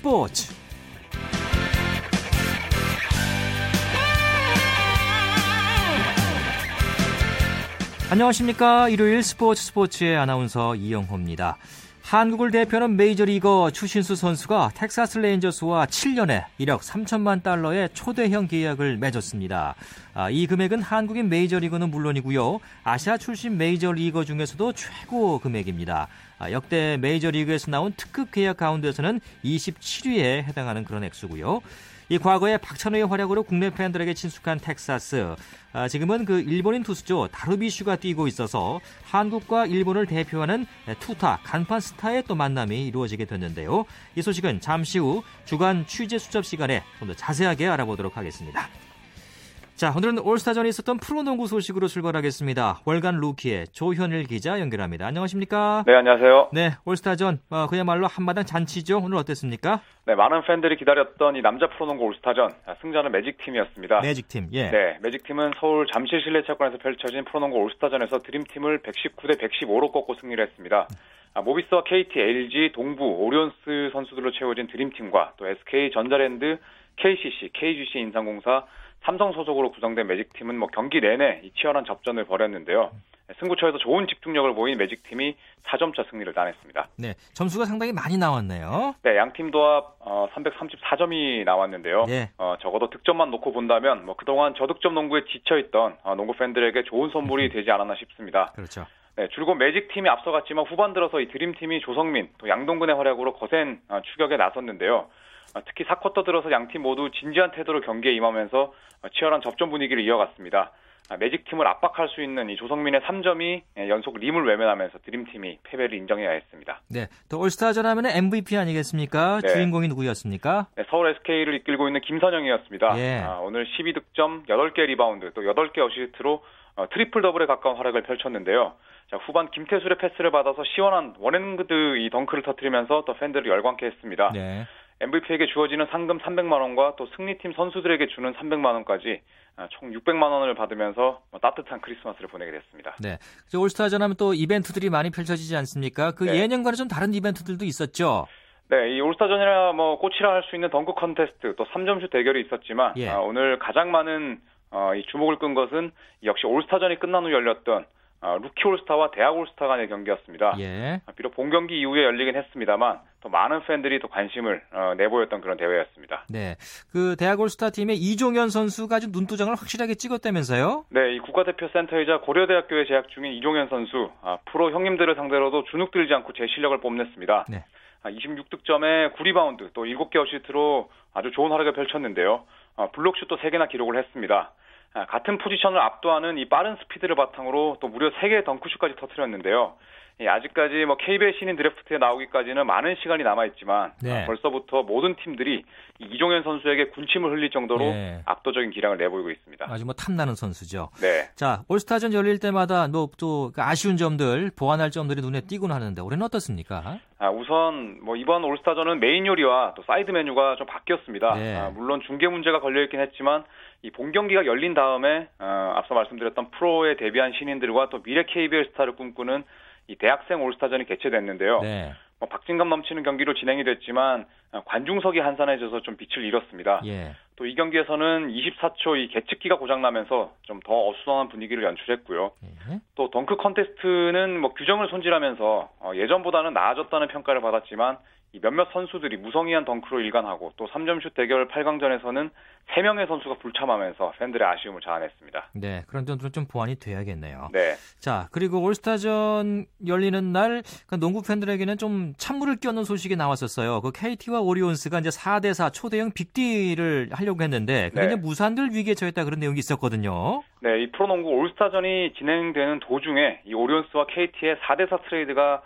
스포츠 안녕하십니까 일요일 스포츠 스포츠의 아나운서 이영호입니다. 한국을 대표하는 메이저리거 추신수 선수가 텍사스 레인저스와 7년에 1억 3천만 달러의 초대형 계약을 맺었습니다. 아, 이 금액은 한국인 메이저리거는 물론이고요. 아시아 출신 메이저리거 중에서도 최고 금액입니다. 아, 역대 메이저리그에서 나온 특급 계약 가운데서는 27위에 해당하는 그런 액수고요. 이 과거에 박찬호의 활약으로 국내 팬들에게 친숙한 텍사스. 아, 지금은 그 일본인 투수죠 다루비슈가 뛰고 있어서 한국과 일본을 대표하는 투타 간판 스타의 또 만남이 이루어지게 됐는데요. 이 소식은 잠시 후 주간 취재 수첩 시간에 좀 더 자세하게 알아보도록 하겠습니다. 자, 오늘은 올스타전에 있었던 프로농구 소식으로 출발하겠습니다. 월간 루키의 조현일 기자 연결합니다. 안녕하십니까? 네, 안녕하세요. 네, 올스타전 어, 그야말로 한마당 잔치죠. 오늘 어땠습니까? 네, 많은 팬들이 기다렸던 이 남자 프로농구 올스타전 승자는 매직팀이었습니다. 매직팀, 예. 네, 매직팀은 서울 잠실 실내 체육관에서 펼쳐진 프로농구 올스타전에서 드림팀을 119대 115로 꺾고 승리를 했습니다. 아, 모비스와 KT, LG, 동부, 오리온스 선수들로 채워진 드림팀과 또 SK, 전자랜드, KCC, KGC 인상공사, 삼성 소속으로 구성된 매직팀은 뭐 경기 내내 치열한 접전을 벌였는데요. 승부처에서 좋은 집중력을 보인 매직팀이 4점차 승리를 따냈습니다. 네, 점수가 상당히 많이 나왔네요. 네, 양팀 도합 어, 334점이 나왔는데요. 네. 어, 적어도 득점만 놓고 본다면 뭐 그동안 저득점 농구에 지쳐있던 어, 농구 팬들에게 좋은 선물이 되지 않았나 싶습니다. 그렇죠. 네, 줄곧 매직팀이 앞서갔지만 후반 들어서 이 드림팀이 조성민, 또 양동근의 활약으로 거센 어, 추격에 나섰는데요. 어, 특히 4쿼터 들어서 양 팀 모두 진지한 태도로 경기에 임하면서 어, 치열한 접전 분위기를 이어갔습니다. 아, 매직팀을 압박할 수 있는 이 조성민의 3점이 예, 연속 림을 외면하면서 드림팀이 패배를 인정해야 했습니다. 네, 또 올스타전 하면 MVP 아니겠습니까? 네. 주인공이 누구였습니까? 네, 서울 SK를 이끌고 있는 김선형이었습니다. 예. 아, 오늘 12득점, 8개 리바운드, 또 8개 어시스트로 어, 트리플 더블에 가까운 활약을 펼쳤는데요. 자, 후반 김태술의 패스를 받아서 시원한 one-hand 이 덩크를 터뜨리면서 또 팬들을 열광케 했습니다. 네. MVP에게 주어지는 상금 300만 원과 또 승리팀 선수들에게 주는 300만 원까지 아, 총 600만 원을 받으면서 뭐 따뜻한 크리스마스를 보내게 됐습니다. 네. 올스타전 하면 또 이벤트들이 많이 펼쳐지지 않습니까? 그 네. 예년과는 좀 다른 이벤트들도 있었죠. 네, 이 올스타전이라 뭐 꽃이라 할 수 있는 덩크 컨테스트 또 3점슛 대결이 있었지만 예. 아, 오늘 가장 많은 어, 이 주목을 끈 것은 역시 올스타전이 끝난 후 열렸던 어, 루키 올스타와 대학 올스타 간의 경기였습니다. 예. 비록 본 경기 이후에 열리긴 했습니다만 또 많은 팬들이 또 관심을 어, 내보였던 그런 대회였습니다. 네, 그 대학 올스타 팀의 이종현 선수가 아주 눈도장을 확실하게 찍었다면서요? 네, 이 국가대표 센터이자 고려대학교에 재학 중인 이종현 선수 아, 프로 형님들을 상대로도 주눅 들지 않고 제 실력을 뽐냈습니다. 네. 26득점에 아, 9리바운드 또 7개 어시스트로 아주 좋은 활약을 펼쳤는데요. 어, 블록슛도 3개나 기록을 했습니다. 아, 같은 포지션을 압도하는 이 빠른 스피드를 바탕으로 또 무려 3개의 덩크슛까지 터트렸는데요. 아직까지 뭐 KBL 신인 드래프트에 나오기까지는 많은 시간이 남아 있지만 네. 아, 벌써부터 모든 팀들이 이종현 선수에게 군침을 흘릴 정도로 네. 압도적인 기량을 내보이고 있습니다. 아주 뭐 탐나는 선수죠. 네. 자 올스타전 열릴 때마다 뭐또 그 아쉬운 점들 보완할 점들이 눈에 띄곤 하는데 올해는 어떻습니까? 아, 우선 뭐 이번 올스타전은 메인 요리와 또 사이드 메뉴가 좀 바뀌었습니다. 네. 아, 물론 중계 문제가 걸려 있긴 했지만 이 본 경기가 열린 다음에 어, 앞서 말씀드렸던 프로에 데뷔한 신인들과 또 미래 KBL 스타를 꿈꾸는 이 대학생 올스타전이 개최됐는데요. 네. 뭐 박진감 넘치는 경기로 진행이 됐지만 어, 관중석이 한산해져서 좀 빛을 잃었습니다. 예. 또이 경기에서는 24초 이 계측기가 고장나면서 좀 더 어수선한 분위기를 연출했고요. 예. 또 덩크 컨테스트는 뭐 규정을 손질하면서 어, 예전보다는 나아졌다는 평가를 받았지만 이 몇몇 선수들이 무성의한 덩크로 일관하고 또 3점슛 대결 8강전에서는 3명의 선수가 불참하면서 팬들의 아쉬움을 자아냈습니다. 네, 그런 점도 좀 보완이 돼야겠네요. 네. 자, 그리고 올스타전 열리는 날그 농구 팬들에게는 좀 찬물을 끼얹는 소식이 나왔었어요. 그 KT와 오리온스가 이제 4대 4 초대형 빅딜을 하려고 했는데 그게 네. 무산될 위기에 처했다 그런 내용이 있었거든요. 네, 이 프로농구 올스타전이 진행되는 도중에 이 오리온스와 KT의 4대 4 트레이드가 아,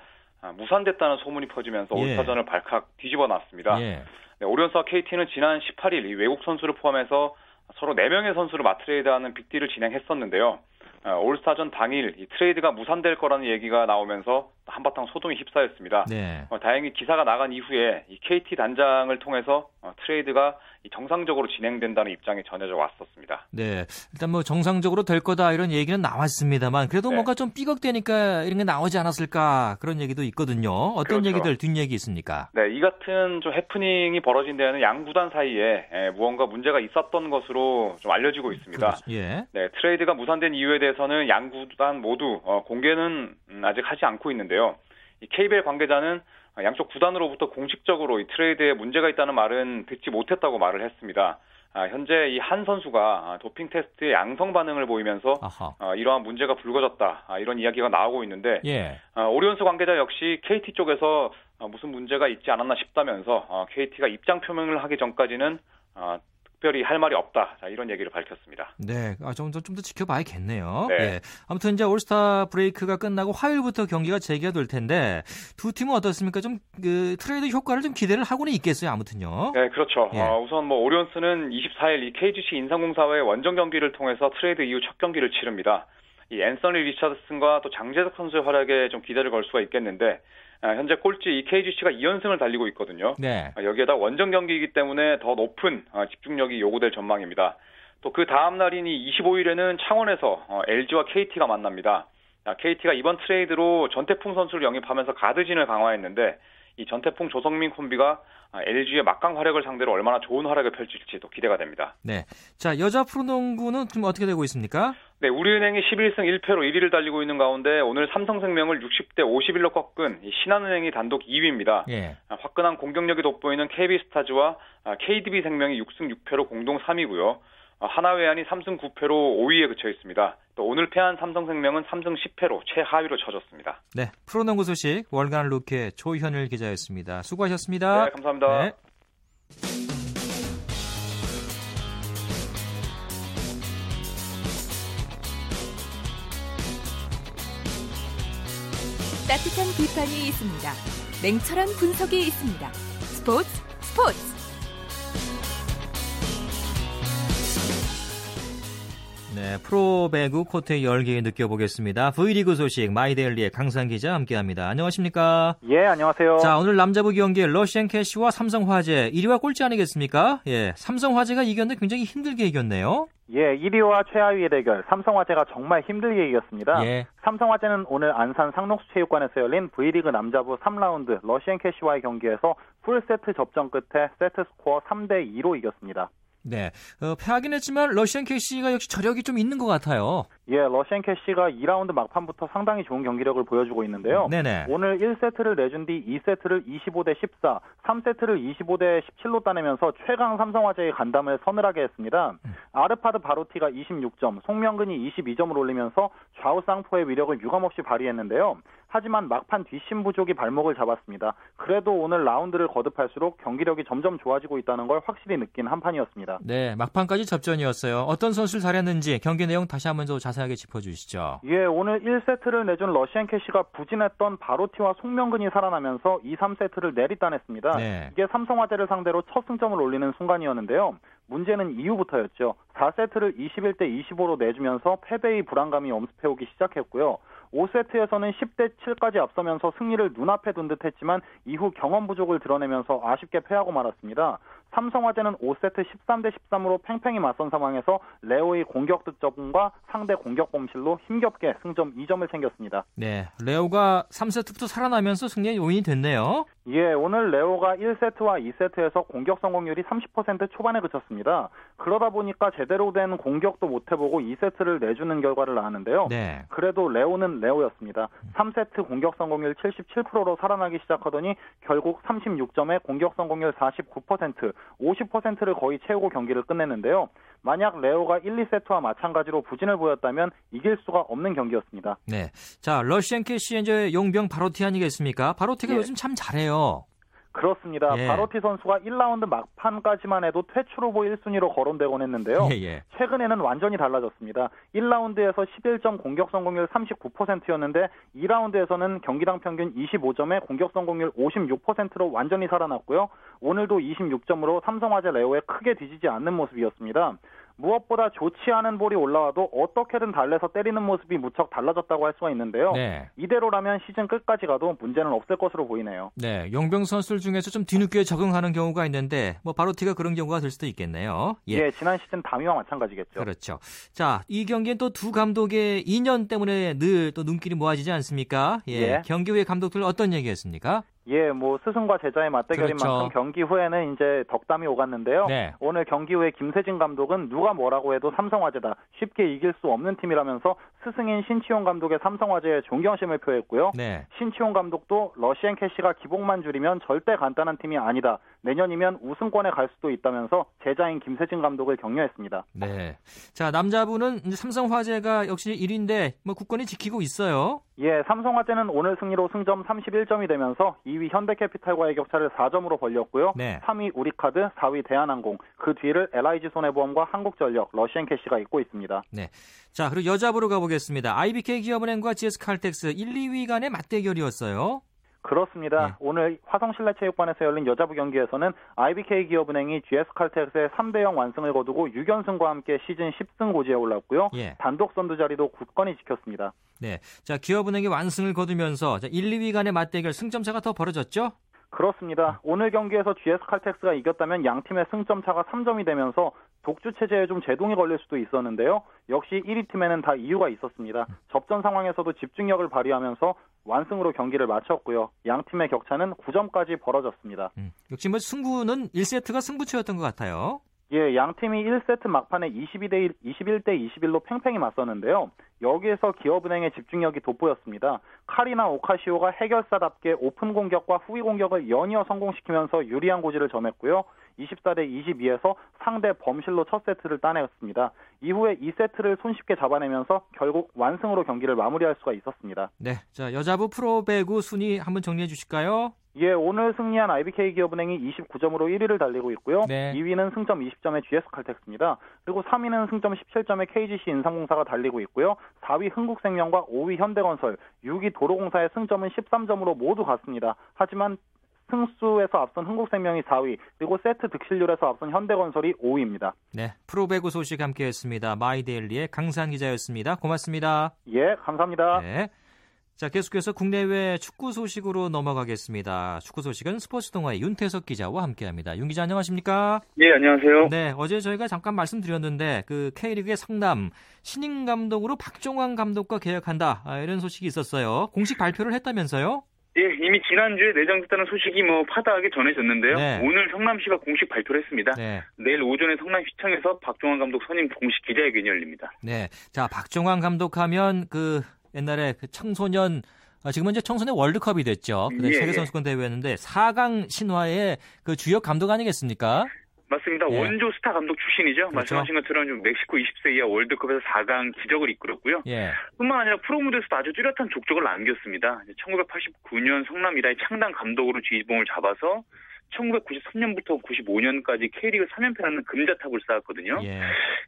무산됐다는 소문이 퍼지면서 예. 올스타전을 발칵 뒤집어 놨습니다. 예. 네, 오리온스와 KT는 지난 18일 이 외국 선수를 포함해서 서로 4명의 선수를 맞트레이드하는 빅딜을 진행했었는데요. 어, 올스타전 당일 이 트레이드가 무산될 거라는 얘기가 나오면서 한바탕 소동에 휩싸였습니다. 네. 어, 다행히 기사가 나간 이후에 이 KT 단장을 통해서 어, 트레이드가 정상적으로 진행된다는 입장이 전해져 왔었습니다. 네, 일단 뭐 정상적으로 될 거다 이런 얘기는 나왔습니다만 그래도 네. 뭔가 좀 삐걱대니까 이런 게 나오지 않았을까 그런 얘기도 있거든요. 어떤 그렇죠. 얘기들 뒷얘기 있습니까? 네, 이 같은 좀 해프닝이 벌어진 데에는 양 구단 사이에 예, 무언가 문제가 있었던 것으로 좀 알려지고 있습니다. 그렇죠. 예. 네, 트레이드가 무산된 이유에 대해서는 양 구단 모두 어, 공개는 음, 아직 하지 않고 있는데 요. 이 KBL 관계자는 양쪽 구단으로부터 공식적으로 이 트레이드에 문제가 있다는 말은 듣지 못했다고 말을 했습니다. 아, 현재 이 한 선수가 아, 도핑 테스트에 양성 반응을 보이면서 어, 이러한 문제가 불거졌다 아, 이런 이야기가 나오고 있는데 예. 아, 오리온스 관계자 역시 KT 쪽에서 아, 무슨 문제가 있지 않았나 싶다면서 어, KT가 입장 표명을 하기 전까지는 아, 특별히 할 말이 없다. 자, 이런 얘기를 밝혔습니다. 네, 아, 좀, 좀더 지켜봐야겠네요. 네. 네. 아무튼 이제 올스타 브레이크가 끝나고 화요일부터 경기가 재개가 될 텐데 두 팀은 어떻습니까? 좀 그 트레이드 효과를 좀 기대를 하고는 있겠어요. 아무튼요. 네, 그렇죠. 예. 어, 우선 뭐 오리온스는 24일 이 KGC 인삼공사와의 원정 경기를 통해서 트레이드 이후 첫 경기를 치릅니다. 이 앤서니 리차드슨과 또 장재석 선수의 활약에 좀 기대를 걸 수가 있겠는데 아, 현재 꼴찌 이 KGC가 2연승을 달리고 있거든요. 네. 아, 여기에다 원정 경기이기 때문에 더 높은 아, 집중력이 요구될 전망입니다. 또 그 다음 날인 이 25일에는 창원에서 LG와 어, KT가 만납니다. KT가 이번 트레이드로 전태풍 선수를 영입하면서 가드진을 강화했는데 이 전태풍 조성민 콤비가 LG의 막강 활약을 상대로 얼마나 좋은 활약을 펼칠지도 기대가 됩니다. 네. 자, 여자 프로농구는 좀 어떻게 되고 있습니까? 네, 우리은행이 11승 1패로 1위를 달리고 있는 가운데 오늘 삼성생명을 60대 51로 꺾은 신한은행이 단독 2위입니다. 예. 화끈한 공격력이 돋보이는 KB스타즈와 KDB생명이 6승 6패로 공동 3위고요. 하나회안이 3승 9패로 5위에 그쳐 있습니다. 또 오늘 패한 삼성생명은 3승 10패로 최하위로 쳐졌습니다. 네, 프로농구 소식 월간 루케 조현일 기자였습니다. 수고하셨습니다. 네, 감사합니다. 네. 따뜻한 비판이 있습니다. 냉철한 분석이 있습니다. 스포츠 스포츠 네, 프로 배구 코트 열기 느껴보겠습니다. V리그 소식 마이데일리의 강산 기자 함께합니다. 안녕하십니까? 예, 안녕하세요. 자, 오늘 남자부 경기 러시앤캐시와 삼성화재 1위와 꼴찌 아니겠습니까? 예, 삼성화재가 이겼는데 굉장히 힘들게 이겼네요. 예, 1위와 최하위의 대결 삼성화재가 정말 힘들게 이겼습니다. 예. 삼성화재는 오늘 안산 상록수 체육관에서 열린 V리그 남자부 3라운드 러시앤캐시와의 경기에서 풀세트 접전 끝에 세트 스코어 3대 2로 이겼습니다. 네, 어, 패하긴 했지만 러시앤캐시가 역시 저력이 좀 있는 것 같아요. 예, 러시앤캐시가 2라운드 막판부터 상당히 좋은 경기력을 보여주고 있는데요. 네네. 오늘 1세트를 내준 뒤 2세트를 25대 14, 3세트를 25대 17로 따내면서 최강 삼성화재의 간담을 서늘하게 했습니다. 음. 아르파드 바로티가 26점, 송명근이 22점을 올리면서 좌우 쌍포의 위력을 유감없이 발휘했는데요. 하지만 막판 뒷심 부족이 발목을 잡았습니다. 그래도 오늘 라운드를 거듭할수록 경기력이 점점 좋아지고 있다는 걸 확실히 느낀 한 판이었습니다. 네, 막판까지 접전이었어요. 어떤 선수를 잘했는지 경기 내용 다시 한번 더 자세 하게 짚어주시죠. 예, 오늘 1세트를 내준 러시안 캐시가 부진했던 바로티와 송명근이 살아나면서 2, 3세트를 내리따냈습니다. 네. 이게 삼성화재를 상대로 첫 승점을 올리는 순간이었는데요. 문제는 이후부터였죠. 4세트를 21대 25로 내주면서 패배의 불안감이 엄습해오기 시작했고요. 5세트에서는 10대 7까지 앞서면서 승리를 눈앞에 둔 듯했지만 이후 경험 부족을 드러내면서 아쉽게 패하고 말았습니다. 삼성화재는 5세트 13대 13으로 팽팽히 맞선 상황에서 레오의 공격 득점과 상대 공격 범실로 힘겹게 승점 2점을 챙겼습니다. 네, 레오가 3세트부터 살아나면서 승리의 요인이 됐네요. 예, 오늘 레오가 1세트와 2세트에서 공격 성공률이 30% 초반에 그쳤습니다. 그러다 보니까 제대로 된 공격도 못 해보고 2세트를 내주는 결과를 낳았는데요. 네. 그래도 레오는 레오였습니다. 3세트 공격 성공률 77%로 살아나기 시작하더니 결국 36점에 공격 성공률 49%, 50%를 거의 채우고 경기를 끝냈는데요. 만약 레오가 1, 2세트와 마찬가지로 부진을 보였다면 이길 수가 없는 경기였습니다. 네. 자, 러시앤캐시 이제 용병 바로티 아니겠습니까? 바로티가 예. 요즘 참 잘해요. 그렇습니다. 예. 바로티 선수가 1라운드 막판까지만 해도 퇴출 후보 1순위로 거론되곤 했는데요. 예, 예. 최근에는 완전히 달라졌습니다. 1라운드에서 11점 공격 성공률 39%였는데 2라운드에서는 경기당 평균 25점에 공격 성공률 56%로 완전히 살아났고요. 오늘도 26점으로 삼성화재 레오에 크게 뒤지지 않는 모습이었습니다. 무엇보다 좋지 않은 볼이 올라와도 어떻게든 달래서 때리는 모습이 무척 달라졌다고 할 수가 있는데요. 네. 이대로라면 시즌 끝까지 가도 문제는 없을 것으로 보이네요. 네, 용병 선수들 중에서 좀 뒤늦게 적응하는 경우가 있는데 뭐 바로티가 그런 경우가 될 수도 있겠네요. 예, 예 지난 시즌 다미와 마찬가지겠죠. 그렇죠. 자, 이 경기엔 또 두 감독의 인연 때문에 늘 또 눈길이 모아지지 않습니까? 예, 예. 경기 후에 감독들 어떤 얘기했습니까? 예, 뭐 스승과 제자의 맞대결인 그렇죠. 만큼 경기 후에는 이제 덕담이 오갔는데요. 네. 오늘 경기 후에 김세진 감독은 누가 뭐라고 해도 삼성화재다 쉽게 이길 수 없는 팀이라면서 스승인 신치용 감독의 삼성화재에 존경심을 표했고요. 네. 신치용 감독도 러시앤캐시가 기복만 줄이면 절대 간단한 팀이 아니다. 내년이면 우승권에 갈 수도 있다면서 제자인 김세진 감독을 격려했습니다. 네. 자 남자분은 삼성화재가 역시 1위인데 뭐 국권이 지키고 있어요. 예, 삼성화재는 오늘 승리로 승점 31점이 되면서 2위 현대캐피탈과의 격차를 4점으로 벌렸고요. 네. 3위 우리카드, 4위 대한항공, 그 뒤를 LIG 손해보험과 한국전력, 러시앤캐시가 잇고 있습니다. 네. 자, 그리고 여자부로 가보겠습니다. IBK 기업은행과 GS칼텍스 1, 2위 간의 맞대결이었어요. 그렇습니다. 네. 오늘 화성실내체육관에서 열린 여자부 경기에서는 IBK 기업은행이 GS칼텍스의 3대 0 완승을 거두고 6연승과 함께 시즌 10승 고지에 올랐고요. 예. 단독 선두 자리도 굳건히 지켰습니다. 네. 자, 기업은행이 완승을 거두면서 1, 2위 간의 맞대결 승점차가 더 벌어졌죠? 그렇습니다. 오늘 경기에서 GS 칼텍스가 이겼다면 양 팀의 승점 차가 3점이 되면서 독주 체제에 좀 제동이 걸릴 수도 있었는데요. 역시 1위 팀에는 다 이유가 있었습니다. 접전 상황에서도 집중력을 발휘하면서 완승으로 경기를 마쳤고요. 양 팀의 격차는 9점까지 벌어졌습니다. 음, 역시 뭐 승부는 1세트가 승부처였던 것 같아요. 예, 양 팀이 1세트 막판에 22대 1, 21대 21로 팽팽히 맞섰는데요. 여기에서 기업은행의 집중력이 돋보였습니다. 카리나 오카시오가 해결사답게 오픈 공격과 후위 공격을 연이어 성공시키면서 유리한 고지를 점했고요. 24대 22에서 상대 범실로 첫 세트를 따냈습니다. 이후에 2세트를 손쉽게 잡아내면서 결국 완승으로 경기를 마무리할 수가 있었습니다. 네, 자 여자부 프로배구 순위 한번 정리해 주실까요? 예, 오늘 승리한 IBK 기업은행이 29점으로 1위를 달리고 있고요. 네. 2위는 승점 20점의 GS칼텍스입니다. 그리고 3위는 승점 17점의 KGC 인삼공사가 달리고 있고요. 4위 흥국생명과 5위 현대건설, 6위 도로공사의 승점은 13점으로 모두 같습니다. 하지만 승수에서 앞선 흥국생명이 4위, 그리고 세트 득실률에서 앞선 현대건설이 5위입니다. 네, 프로배구 소식 함께했습니다. 마이데일리의 강산 기자였습니다. 고맙습니다. 예, 감사합니다. 네. 자, 계속해서 국내외 축구 소식으로 넘어가겠습니다. 축구 소식은 스포츠 동아의 윤태석 기자와 함께합니다. 윤 기자 안녕하십니까? 예, 안녕하세요. 네, 어제 저희가 잠깐 말씀드렸는데 그 K리그의 성남 신인 감독으로 박종환 감독과 계약한다 아, 이런 소식이 있었어요. 공식 발표를 했다면서요? 예, 이미 지난주에 내정됐다는 소식이 뭐 파다하게 전해졌는데요. 네. 오늘 성남시가 공식 발표를 했습니다. 네. 내일 오전에 성남시청에서 박종환 감독 선임 공식 기자회견이 열립니다. 네. 자, 박종환 감독하면 그 옛날에 그 청소년 아, 지금은 이제 청소년 월드컵이 됐죠. 그 예, 세계 선수권 대회였는데 4강 신화의 그 주역 감독 아니겠습니까? 맞습니다. 예. 원조 스타 감독 출신이죠. 그렇죠. 말씀하신 것처럼 멕시코 20세 이하 월드컵에서 4강 기적을 이끌었고요. 예. 뿐만 아니라 프로 무대에서도 아주 뚜렷한 족적을 남겼습니다. 1989년 성남 이라의 창단 감독으로 지휘봉을 잡아서 1993년부터 95년까지 K리그 3연패라는 금자탑을 쌓았거든요. 예.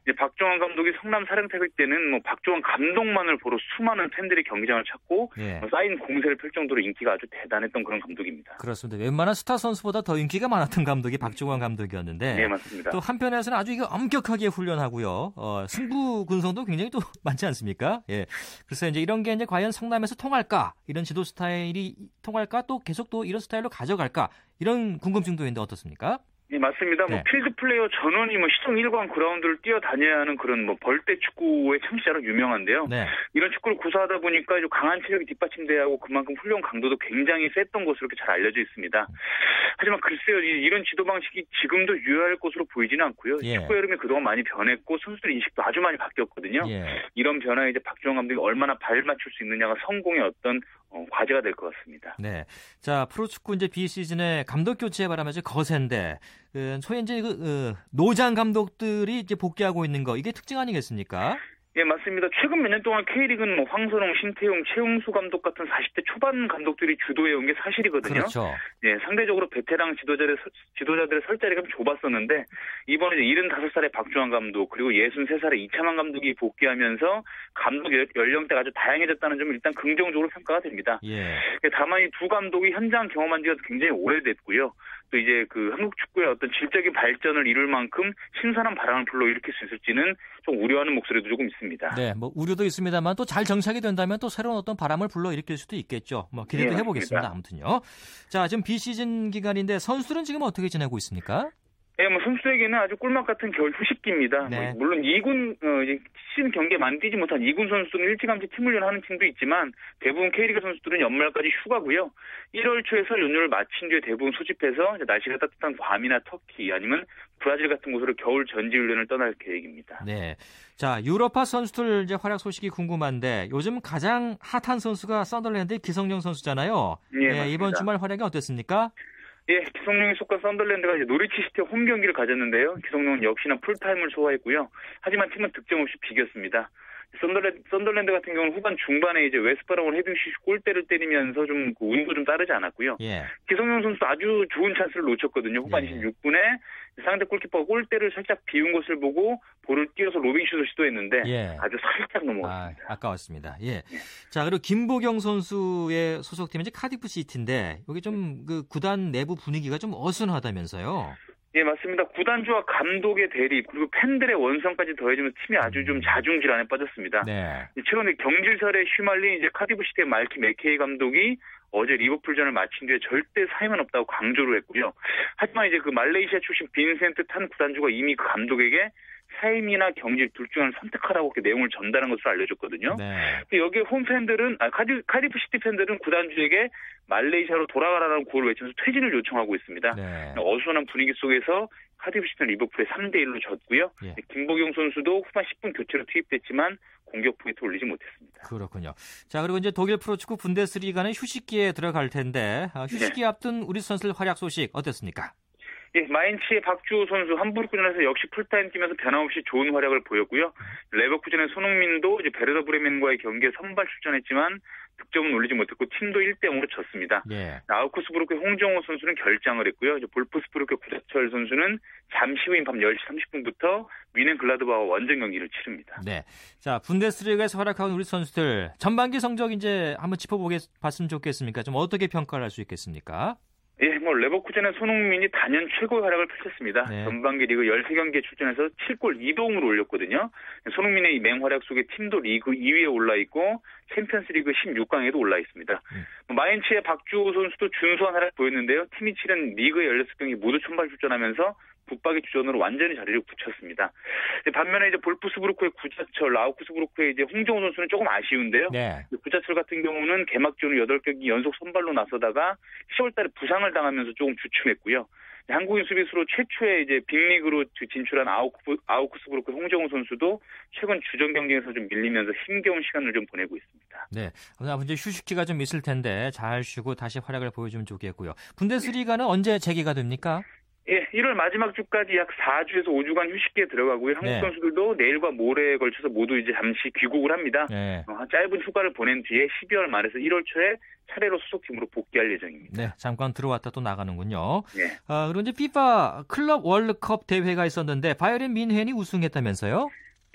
이제 박종환 감독이 성남 사령탑일 때는 뭐 박종환 감독만을 보러 수많은 팬들이 경기장을 찾고 예. 뭐 쌓인 공세를 펼 정도로 인기가 아주 대단했던 그런 감독입니다. 그렇습니다. 웬만한 스타 선수보다 더 인기가 많았던 감독이 박종환 감독이었는데 네, 맞습니다. 또 한편에서는 아주 이거 엄격하게 훈련하고요. 어, 승부 군성도 굉장히 또 많지 않습니까? 예. 그래서 이제 이런 게 이제 과연 성남에서 통할까? 이런 지도 스타일이 통할까? 또 계속 또 이런 스타일로 가져갈까? 이런 궁금증도 있는데 어떻습니까? 네, 맞습니다. 뭐 네. 뭐 필드 플레이어 전원이 뭐 시청 일관 그라운드를 뛰어다녀야 하는 그런 뭐 벌떼 축구의 창시자로 유명한데요. 네. 이런 축구를 구사하다 보니까 강한 체력이 뒷받침돼야 하고 그만큼 훈련 강도도 굉장히 셌던 것으로 이렇게 잘 알려져 있습니다. 하지만 글쎄요, 이런 지도 방식이 지금도 유효할 것으로 보이지는 않고요. 예. 축구 여름에 그동안 많이 변했고 선수들 인식도 아주 많이 바뀌었거든요. 예. 이런 변화에 이제 박주영 감독이 얼마나 발 맞출 수 있느냐가 성공의 어떤 어, 과제가 될 것 같습니다. 네. 자, 프로축구 이제 비시즌에 감독 교체에 바라면서 거센데, 그, 소위 이제 그, 그, 노장 감독들이 이제 복귀하고 있는 거, 이게 특징 아니겠습니까? 예, 맞습니다. 최근 몇 년 동안 K리그는 뭐 황선홍, 신태용, 최웅수 감독 같은 40대 초반 감독들이 주도해온 게 사실이거든요. 그렇죠. 예, 상대적으로 베테랑 지도자들, 지도자들의 설 자리가 좀 좁았었는데, 이번에 이제 75살의 박주환 감독, 그리고 63살의 이창환 감독이 복귀하면서 감독 연령대가 아주 다양해졌다는 점을 일단 긍정적으로 평가가 됩니다. 예. 예 다만 이 두 감독이 현장 경험한 지가 굉장히 오래됐고요. 또 이제 그 한국 축구의 어떤 질적인 발전을 이룰 만큼 신선한 바람을 불러일으킬 수 있을지는 좀 우려하는 목소리도 조금 있습니다. 네, 뭐 우려도 있습니다만 또 잘 정착이 된다면 또 새로운 어떤 바람을 불러일으킬 수도 있겠죠. 뭐 기대도 네, 해보겠습니다. 아무튼요. 자, 지금 비시즌 기간인데 선수들은 지금 어떻게 지내고 있습니까? 네, 뭐 선수에게는 아주 꿀맛 같은 겨울 휴식기입니다. 네. 뭐 물론 2군 어, 시즌 경기에 많이 뛰지 못한 2군 선수는 일찌감치 팀 훈련하는 팀도 있지만 대부분 K리그 선수들은 연말까지 휴가고요. 1월 초에 설 연휴를 마친 뒤에 대부분 소집해서 날씨가 따뜻한 괌이나 터키 아니면 브라질 같은 곳으로 겨울 전지 훈련을 떠날 계획입니다. 네. 자, 유럽파 선수들 이제 활약 소식이 궁금한데 요즘 가장 핫한 선수가 썬더랜드의 기성용 선수잖아요. 예, 네, 이번 주말 활약이 어땠습니까? 예, 기성용이 속한 썬더랜드가 이제 노리치 시티 홈 경기를 가졌는데요. 기성용은 역시나 풀타임을 소화했고요. 하지만 팀은 득점 없이 비겼습니다. 썬더랜드, 썬더랜드 같은 경우는 후반 중반에 이제 웨스 브라운 헤딩슛 골대를 때리면서 좀 그 운도 좀 따르지 않았고요. 예. 기성용 선수 아주 좋은 찬스를 놓쳤거든요. 후반 예. 26분에 상대 골키퍼가 골대를 살짝 비운 것을 보고 볼을 띄워서 로빙슛을 시도했는데 예. 아주 살짝 넘어갔습니다. 아, 아까웠습니다. 예. 예. 자 그리고 김보경 선수의 소속팀이 이제 카디프 시티인데 여기 좀 그 구단 내부 분위기가 좀 어수선하다면서요. 예, 맞습니다. 구단주와 감독의 대립 그리고 팬들의 원성까지 더해지면서 팀이 아주 좀 음. 자중지란에 빠졌습니다. 네. 최근에 경질설에 휘말린 이제 카디프 시티 말키 맥케이 감독이 어제 리버풀전을 마친 뒤에 절대 사임은 없다고 강조를 했고요. 하지만 이제 그 말레이시아 출신 빈센트 탄 구단주가 이미 그 감독에게 사임이나 경질 둘 중 하나를 선택하라고 그 내용을 전달한 것으로 알려졌거든요. 네. 여기에 홈 팬들은 아, 카디, 카디프 시티 팬들은 구단주에게 말레이시아로 돌아가라는 구호를 외치면서 퇴진을 요청하고 있습니다. 네. 어수선한 분위기 속에서 카디프 시티는 리버풀에 3대 1로 졌고요. 예. 김보경 선수도 후반 10분 교체로 투입됐지만 공격 포인트 올리지 못했습니다. 그렇군요. 자 그리고 이제 독일 프로축구 분데스리가는 휴식기에 들어갈 텐데 아, 휴식기 네. 앞둔 우리 선수들 활약 소식 어땠습니까? 예, 마인츠의 박주호 선수 함부르크전에서 역시 풀타임 뛰면서 변함없이 좋은 활약을 보였고요. 레버쿠젠의 손흥민도 이제 베르더 브레멘과의 경기에 선발 출전했지만 득점은 올리지 못했고 팀도 1대 0으로 졌습니다. 예. 아우크스부르크의 홍정호 선수는 결장을 했고요. 볼프스부르크의 구자철 선수는 잠시 후인 밤 10시 30분부터 위넨 글라드바와 원정 경기를 치릅니다. 네. 자, 분데스리가에서 활약한 우리 선수들 전반기 성적 이제 한번 짚어보겠 봤으면 좋겠습니까? 좀 어떻게 평가를 할 수 있겠습니까? 예, 뭐 레버쿠젠의 손흥민이 단연 최고의 활약을 펼쳤습니다. 네. 전반기 리그 13경기에 출전해서 7골 2도움을 올렸거든요. 손흥민의 이 맹활약 속에 팀도 리그 2위에 올라 있고 챔피언스리그 16강에도 올라 있습니다. 음. 마인츠의 박주호 선수도 준수한 활약 보였는데요. 팀이 치른 리그 16경기 모두 선발 출전하면서 붙박이 주전으로 완전히 자리를 붙였습니다. 반면에 이제 볼프스부르크의 구자철, 라우크스부르크의 이제 홍정호 선수는 조금 아쉬운데요. 네. 구자철 같은 경우는 개막전 후 8경기 연속 선발로 나서다가 10월달에 부상을 당하면서 조금 주춤했고요. 한국인 수비수로 최초의 이제 빅리그로 진출한 아우크, 아우크스부르크 홍정호 선수도 최근 주전 경기에서 좀 밀리면서 힘겨운 시간을 좀 보내고 있습니다. 네. 이제 휴식기가 좀 있을 텐데 잘 쉬고 다시 활약을 보여주면 좋겠고요. 분데스리가는 언제 재개가 됩니까? 예, 1월 마지막 주까지 약 4주에서 5주간 휴식기에 들어가고요. 한국 네. 선수들도 내일과 모레에 걸쳐서 모두 이제 잠시 귀국을 합니다. 네. 어, 짧은 휴가를 보낸 뒤에 12월 말에서 1월 초에 차례로 소속팀으로 복귀할 예정입니다. 네, 잠깐 들어왔다 또 나가는군요. 네. 아, 그리고 이제 피파 클럽 월드컵 대회가 있었는데 바이에른 민헨이 우승했다면서요?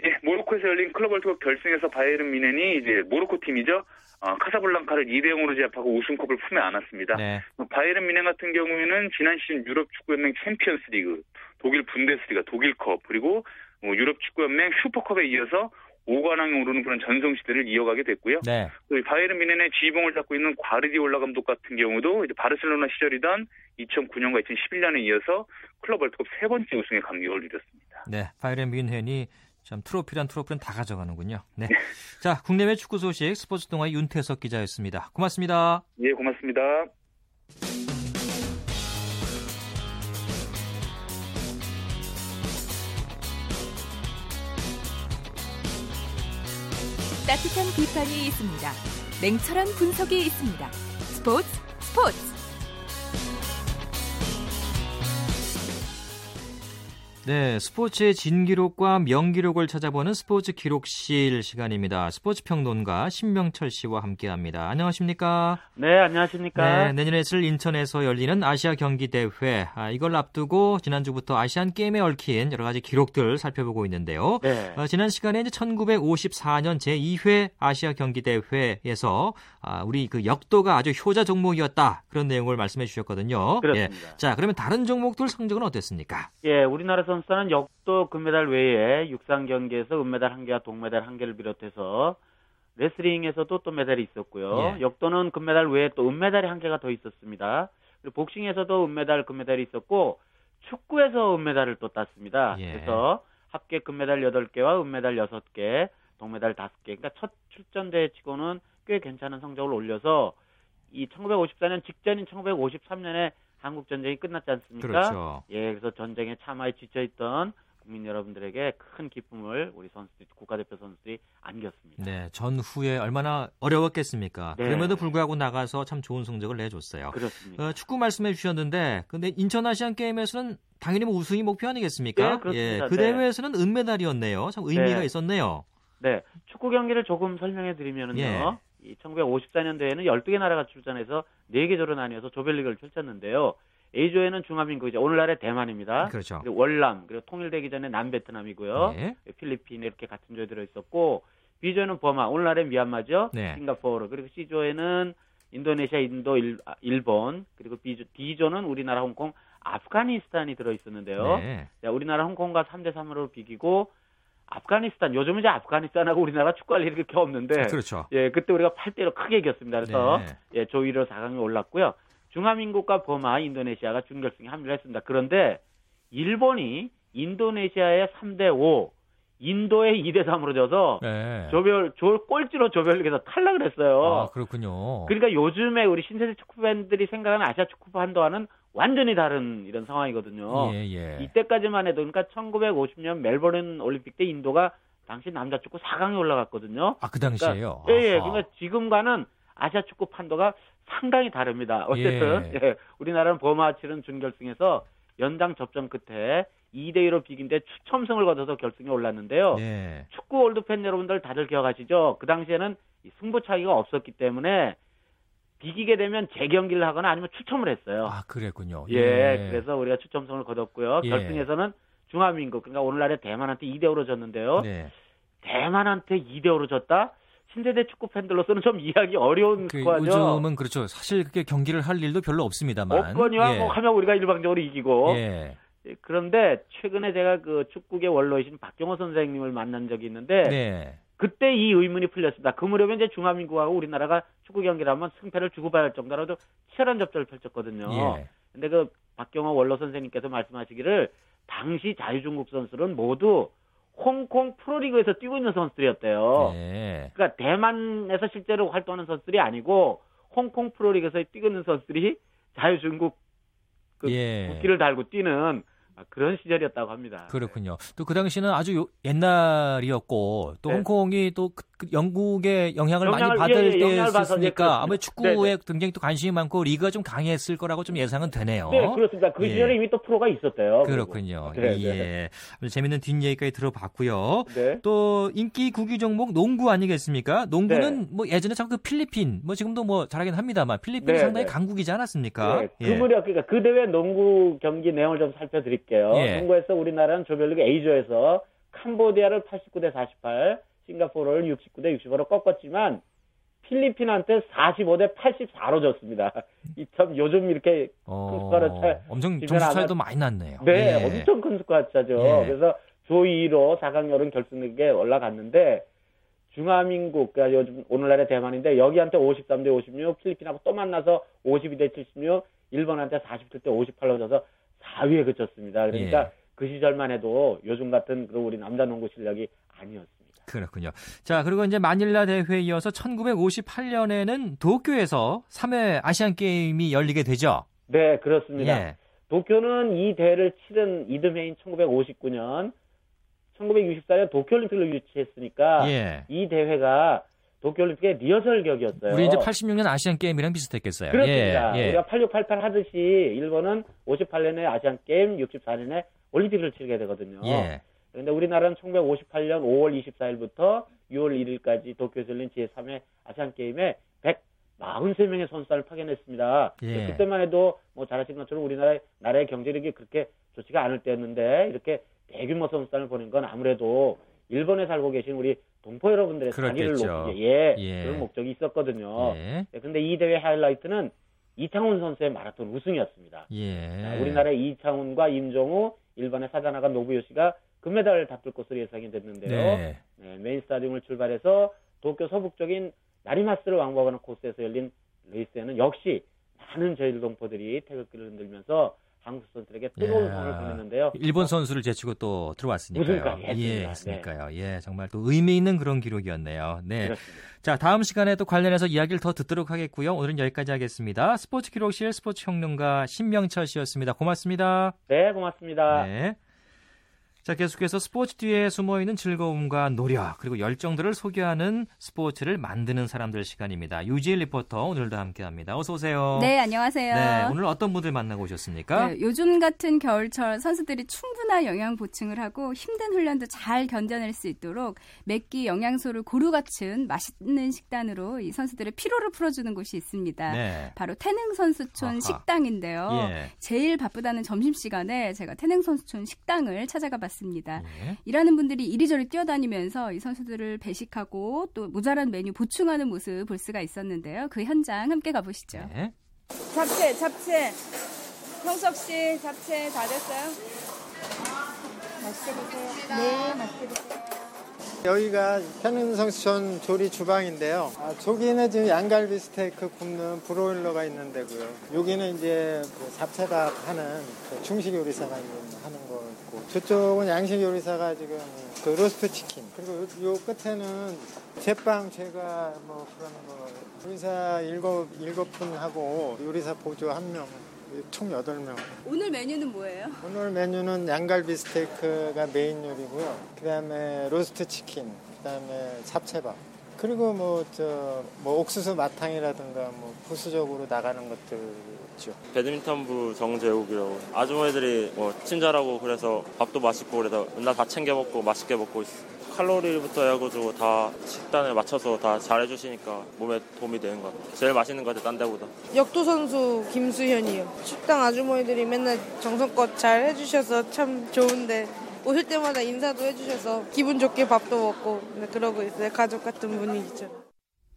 예, 모로코에서 열린 클럽 월드컵 결승에서 바이에른 뮌헨이 이제 모로코 팀이죠. 어, 카사블랑카를 2대 0으로 제압하고 우승컵을 품에 안았습니다. 네. 뭐 바이에른 뮌헨 같은 경우에는 지난 시즌 유럽 축구연맹 챔피언스 리그, 독일 분데스리가, 독일컵, 그리고 뭐 유럽 축구연맹 슈퍼컵에 이어서 5관왕에 오르는 그런 전성 시대를 이어가게 됐고요. 네. 또 바이에른 뮌헨의 지휘봉을 잡고 있는 과르디올라 감독 같은 경우도 이제 바르셀로나 시절이던 2009년과 2011년에 이어서 클럽 월드컵 세 번째 우승의 감격을 이뤘습니다. 네, 바이에른 미넨이 참 트로피란 트로피는 다 가져가는군요. 네. 자, 국내외 축구 소식 스포츠 동아의 윤태석 기자였습니다. 고맙습니다. 예, 고맙습니다. 따뜻한 비판이 있습니다. 냉철한 분석이 있습니다. 스포츠 스포츠 네, 스포츠의 진기록과 명기록을 찾아보는 스포츠 기록실 시간입니다. 스포츠 평론가 신명철 씨와 함께합니다. 안녕하십니까? 네, 안녕하십니까? 네, 내년에 있을 인천에서 열리는 아시아 경기 대회. 아, 이걸 앞두고 지난주부터 아시안 게임에 얽힌 여러 가지 기록들 살펴보고 있는데요. 네. 어, 지난 시간에 이제 1954년 제 2회 아시아 경기 대회에서 아, 우리 그 역도가 아주 효자 종목이었다 그런 내용을 말씀해 주셨거든요. 그렇습니다. 예. 자, 그러면 다른 종목들 성적은 어땠습니까? 예, 우리나라 선수는 역도 금메달 외에 육상 경기에서 은메달 한 개와 동메달 한 개를 비롯해서 레슬링에서도 또 메달이 있었고요. 예. 역도는 금메달 외에 또 은메달이 한 개가 더 있었습니다. 그리고 복싱에서도 은메달, 금메달이 있었고 축구에서 은메달을 또 땄습니다. 예. 그래서 합계 금메달 8개와 은메달 6개, 동메달 5개. 그러니까 첫 출전 대회 치고는 꽤 괜찮은 성적을 올려서 이 1954년 직전인 1953년에 한국 전쟁이 끝났지 않습니까? 그렇죠. 예, 그래서 전쟁에 참아에 지쳐있던 국민 여러분들에게 큰 기쁨을 우리 선수들, 국가대표 선수들이 안겼습니다. 네, 전후에 얼마나 어려웠겠습니까? 네. 그럼에도 불구하고 나가서 참 좋은 성적을 내줬어요. 그렇습니다. 어, 축구 말씀해 주셨는데, 근데 인천 아시안 게임에서는 당연히 뭐 우승이 목표 아니겠습니까? 네, 그렇습니다. 예, 그 네. 대회에서는 은메달이었네요. 참 의미가 네. 있었네요. 네, 축구 경기를 조금 설명해 드리면은요. 예. 이 1954년도에는 12개 나라가 출전해서 4개 조로 나뉘어서 조별리그를 펼쳤는데요. A조에는 중화민국이죠. 오늘날의 대만입니다. 그렇죠. 그리고 월남, 그리고 통일되기 전에 남베트남이고요. 네. 필리핀 이렇게 같은 조에 들어 있었고 B조에는 버마, 오늘날의 미얀마죠. 네. 싱가포르, 그리고 C조에는 인도네시아, 인도, 일, 아, 본 그리고 B조, D조는 우리나라, 홍콩, 아프가니스탄이 들어 있었는데요. 네. 우리나라 홍콩과 3대 3으로 비기고 아프가니스탄 요즘은 이제 아프가니스탄하고 우리나라 축구할 일이 그렇게 없는데 그렇죠. 예 그때 우리가 8대로 크게 이겼습니다. 그래서 네. 예 조이로 4강에 올랐고요. 중화민국과 버마, 인도네시아가 준결승에 합류를 했습니다. 그런데 일본이 인도네시아의 3대 5, 인도의 2대 3으로 져서 네. 조별 조 꼴찌로 조별리그에서 탈락을 했어요. 아, 그렇군요. 그러니까 요즘에 우리 신세대 축구 팬들이 생각하는 아시아 축구 판도와는 완전히 다른 이런 상황이거든요. 예, 예. 이때까지만 해도 그러니까 1950년 멜버른 올림픽 때 인도가 당시 남자 축구 4강에 올라갔거든요. 아, 그 당시에요? 그러니까, 예, 예. 그러니까 지금과는 아시아 축구 판도가 상당히 다릅니다. 어쨌든 예. 예. 우리나라는 버마와 치른 준결승에서 연장 접전 끝에 2대 2로 비긴 데 추첨승을 거둬서 결승에 올랐는데요. 예. 축구 올드 팬 여러분들 다들 기억하시죠? 그 당시에는 승부차기가 없었기 때문에 비기게 되면 재경기를 하거나 아니면 추첨을 했어요. 아, 그랬군요. 예. 예 그래서 우리가 추첨승을 거뒀고요. 예. 결승에서는 중화민국, 그러니까 오늘날의 대만한테 2대 5로 졌는데요. 네. 대만한테 2대 5로 졌다? 신세대 축구 팬들로서는 좀 이해하기 어려운 그, 스코어죠. 요즘은 그렇죠. 사실 그렇게 경기를 할 일도 별로 없습니다만. 없거니와 예. 뭐 하면 우리가 일방적으로 이기고. 예. 예. 그런데 최근에 제가 그 축구계 원로이신 박경호 선생님을 만난 적이 있는데 네. 그때 이 의문이 풀렸습니다. 그 무렵에 이제 중화민국하고 우리나라가 축구 경기를 하면 승패를 주고받을 야 정도로도 치열한 접전을 펼쳤거든요. 예. 근데 그 박경호 원로 선생님께서 말씀하시기를 당시 자유중국 선수는 모두 홍콩 프로리그에서 뛰고 있는 선수들이었대요. 네. 그러니까 대만에서 실제로 활동하는 선수들이 아니고 홍콩 프로리그에서 뛰고 있는 선수들이 자유중국 그 예. 국기를 달고 뛰는 아, 그런 시절이었다고 합니다. 그렇군요. 또 그 당시는 아주 옛날이었고 또 네. 홍콩이 또 그, 그 영국의 영향을, 영향을, 많이 받을 예, 예, 때였으니까 아무래도 축구에 네, 네. 굉장히 또 관심이 많고 리그가 좀 강했을 거라고 좀 예상은 되네요. 네, 그렇습니다. 그 예. 시절에 이미 또 프로가 있었대요. 그렇군요. 네, 네, 예. 네. 재밌는 뒷얘기까지 들어봤고요. 네. 또 인기 구기 종목 농구 아니겠습니까? 농구는 뭐 예전에 참 그 필리핀 뭐 지금도 뭐 잘하긴 합니다만 필리핀이 상당히 강국이지 않았습니까? 네. 그 무렵 그러니까 그 대회 농구 경기 내용을 좀 살펴드릴게요. 드릴게요. 예. 농구에서 우리나라는 조별리그 A조에서 캄보디아를 89대 48, 싱가포르를 69대 65로 꺾었지만 필리핀한테 45대 84로 졌습니다. 이참 요즘 이렇게 어, 큰 스코어 차 엄청 점수 차이도 많이 났네요. 네, 예. 엄청 큰 스코어 차죠. 예. 그래서 조 2로 4강 여름 결승에 올라갔는데 중화민국, 그러니까 요즘 오늘날의 대만인데 여기한테 53대 56, 필리핀하고 또 만나서 52대 76, 일본한테 47대 58로 져서 4위에 그쳤습니다. 그러니까 예. 그 시절만 해도 요즘 같은 그 우리 남자 농구 실력이 아니었습니다. 그렇군요. 자, 그리고 이제 마닐라 대회에 이어서 1958년에는 도쿄에서 3회 아시안 게임이 열리게 되죠. 네, 그렇습니다. 예. 도쿄는 이 대회를 치른 이듬해인 1959년 1964년 도쿄올림픽을 유치했으니까 예. 이 대회가 도쿄올림픽의 리허설 격이었어요. 우리 이제 86년 아시안 게임이랑 비슷했겠어요. 그렇습니다. 예, 예. 우리가 8688 하듯이 일본은 58년에 아시안 게임, 64년에 올림픽을 치르게 되거든요. 예. 그런데 우리나라는 1958년 5월 24일부터 6월 1일까지 도쿄에서 열린 제3회 아시안 게임에 143명의 선수단을 파견했습니다. 예. 그때만 해도 뭐 잘 아시는 것처럼 우리나라의 나라의 경제력이 그렇게 좋지가 않을 때였는데 이렇게 대규모 선수단을 보낸 건 아무래도 일본에 살고 계신 우리 동포 여러분들의 사기를 높이기 예, 예, 그런 목적이 있었거든요. 예. 그런데 이 대회 하이라이트는 이창훈 선수의 마라톤 우승이었습니다. 예. 자, 우리나라의 이창훈과 임종우, 일본의 사다나가 노부요시가 금메달을 다툴 것으로 예상이 됐는데요. 네. 네, 메인 스타디움을 출발해서 도쿄 서북적인 나리마스를 왕복하는 코스에서 열린 레이스에는 역시 많은 저희 동포들이 태극기를 흔들면서 한국 선수들에게 뜨거운 성을 보냈는데요. 일본 선수를 제치고 또 들어왔으니까요. 예, 했으니까요. 네. 예, 정말 또 의미 있는 그런 기록이었네요. 네. 그렇습니다. 자, 다음 시간에 또 관련해서 이야기를 더 듣도록 하겠고요. 오늘은 여기까지 하겠습니다. 스포츠 기록실 스포츠 평론가 신명철 씨였습니다. 고맙습니다. 네, 고맙습니다. 네. 자, 계속해서 스포츠 뒤에 숨어 있는 즐거움과 노력, 그리고 열정들을 소개하는 스포츠를 만드는 사람들 시간입니다. 유지일 리포터 오늘도 함께 합니다. 어서 오세요. 네, 안녕하세요. 네, 오늘 어떤 분들 만나고 오셨습니까? 네, 요즘 같은 겨울철 선수들이 충분한 영양 보충을 하고 힘든 훈련도 잘 견뎌낼 수 있도록 매끼 영양소를 고루 갖춘 맛있는 식단으로 이 선수들의 피로를 풀어주는 곳이 있습니다. 네. 바로 태능선수촌 아하. 식당인데요. 예. 제일 바쁘다는 점심시간에 제가 태능선수촌 식당을 찾아가 봤습니다. 같습니다. 네. 일하는 분들이 이리저리 뛰어다니면서 이 선수들을 배식하고 또 모자란 메뉴 보충하는 모습 볼 수가 있었는데요. 그 현장 함께 가보시죠. 네. 잡채, 잡채. 형석 씨, 잡채 다 됐어요? 맛있게 드세요. 네, 맛있게 드세요. 여기가 태능선수촌 조리 주방인데요. 아, 저기는 지금 양갈비 스테이크 굽는 브로일러가 있는 데고요. 여기는 이제 그 잡채밥 하는 그 중식 요리사가 하는 거고 저쪽은 양식 요리사가 지금 그 로스트 치킨 그리고 요, 요 끝에는 제빵 제과 뭐 그런 거 요리사 일곱 일곱 분 하고 요리사 보조 한 명. 총 8명. 오늘 메뉴는 뭐예요? 오늘 메뉴는 양갈비 스테이크가 메인 요리고요. 그 다음에 로스트 치킨, 그 다음에 잡채밥. 그리고 뭐, 저, 뭐, 옥수수 맛탕이라든가 뭐, 부수적으로 나가는 것들 있죠. 배드민턴부 정재욱이라고. 아주머니들이 뭐, 친절하고 그래서 밥도 맛있고 그래서 맨날 다 챙겨 먹고 맛있게 먹고 있어요. 칼로리부터 해가지고 다 식단에 맞춰서 다 잘해주시니까 몸에 도움이 되는 것 같아요. 제일 맛있는 것 같아요, 딴 데보다. 역도 선수 김수현이요. 식당 아주머니들이 맨날 정성껏 잘 해주셔서 참 좋은데 오실 때마다 인사도 해주셔서 기분 좋게 밥도 먹고 그러고 있어요. 가족 같은 분위기죠.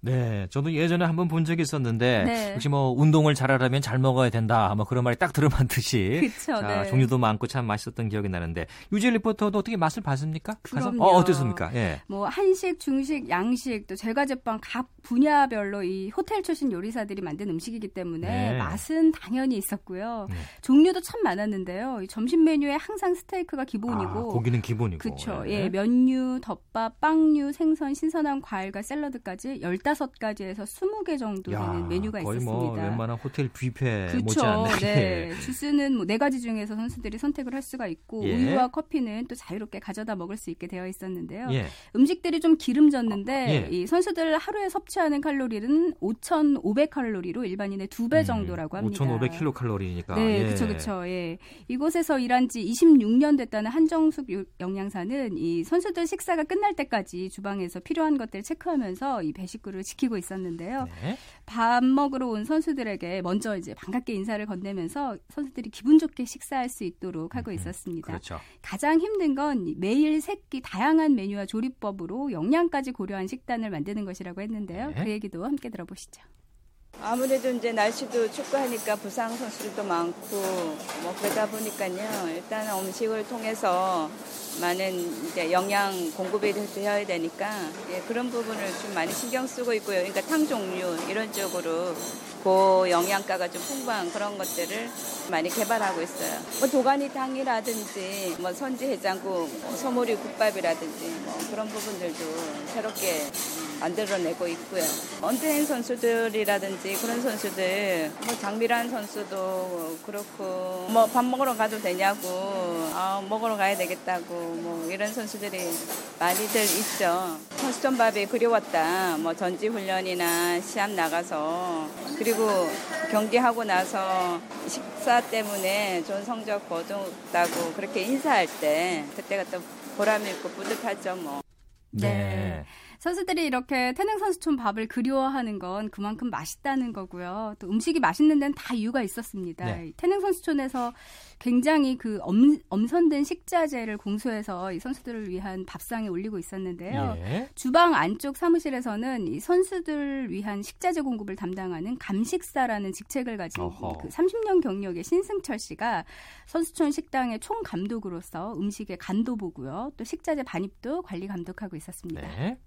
네, 저도 예전에 한번 본 적이 있었는데 네. 역시 뭐 운동을 잘하려면 잘 먹어야 된다. 뭐 그런 말이 딱 들어만 듯이 그쵸, 자, 네. 종류도 많고 참 맛있었던 기억이 나는데 유지 리포터도 어떻게 맛을 봤습니까? 그럼요. 어, 어땠습니까? 예. 뭐 한식, 중식, 양식 또 제과제빵 각 분야별로 이 호텔 출신 요리사들이 만든 음식이기 때문에 네. 맛은 당연히 있었고요. 네. 종류도 참 많았는데요. 점심 메뉴에 항상 스테이크가 기본이고 아, 고기는 기본이고 그렇죠. 예, 면류, 덮밥, 빵류, 생선, 신선한 과일과 샐러드까지 15 15가지에서 20개 정도 되는 야, 메뉴가 거의 뭐 있었습니다. 뭐 웬만한 호텔 뷔페 그렇죠. 네. 주스는 뭐 네 가지 중에서 선수들이 선택을 할 수가 있고 예. 우유와 커피는 또 자유롭게 가져다 먹을 수 있게 되어 있었는데요. 예. 음식들이 좀 기름졌는데 아, 예. 이 선수들 하루에 섭취 하는 칼로리는 5,500칼로리로 일반인의 두 배 정도라고 합니다. 5,500킬로칼로리니까. 네, 그렇죠, 그렇죠. 예. 이곳에서 일한 지 26년 됐다는 한정숙 영양사는 이 선수들 식사가 끝날 때까지 주방에서 필요한 것들 체크하면서 이 배식구를 지키고 있었는데요. 네. 밥 먹으러 온 선수들에게 먼저 이제 반갑게 인사를 건네면서 선수들이 기분 좋게 식사할 수 있도록 하고 있었습니다. 그렇죠. 가장 힘든 건 매일 새끼 다양한 메뉴와 조리법으로 영양까지 고려한 식단을 만드는 것이라고 했는데요. 네. 그 얘기도 함께 들어보시죠. 아무래도 이제 날씨도 춥고 하니까 부상 선수들도 많고 뭐 그러다 보니까요. 일단 음식을 통해서 많은 이제 영양 공급이 되어야 되니까 예, 그런 부분을 좀 많이 신경 쓰고 있고요. 그러니까 탕 종류 이런 쪽으로 고 영양가가 좀 풍부한 그런 것들을 많이 개발하고 있어요. 뭐 도가니탕이라든지 뭐 선지 해장국, 뭐 소머리 국밥이라든지 뭐 그런 부분들도 새롭게 만들어내고 있고요. 언더핸 선수들이라든지 그런 선수들, 뭐 장미란 선수도 그렇고 뭐 밥 먹으러 가도 되냐고, 아, 먹으러 가야 되겠다고 뭐 이런 선수들이 많이들 있죠. 선수촌밥이 그리웠다. 뭐 전지 훈련이나 시합 나가서 그리고 경기하고 나서 식사 때문에 좋은 성적 거뒀다고 그렇게 인사할 때 그때가 또 보람 있고 뿌듯하죠 뭐. 네. 네. 선수들이 이렇게 태능 선수촌 밥을 그리워하는 건 그만큼 맛있다는 거고요. 또 음식이 맛있는 데는 다 이유가 있었습니다. 네. 태능 선수촌에서 굉장히 그 엄, 엄선된 식자재를 공수해서 이 선수들을 위한 밥상에 올리고 있었는데요. 예. 주방 안쪽 사무실에서는 이 선수들 위한 식자재 공급을 담당하는 감식사라는 직책을 가진 그 30년 경력의 신승철 씨가 선수촌 식당의 총 감독으로서 음식의 간도 보고요. 또 식자재 반입도 관리 감독하고 있었습니다. 네.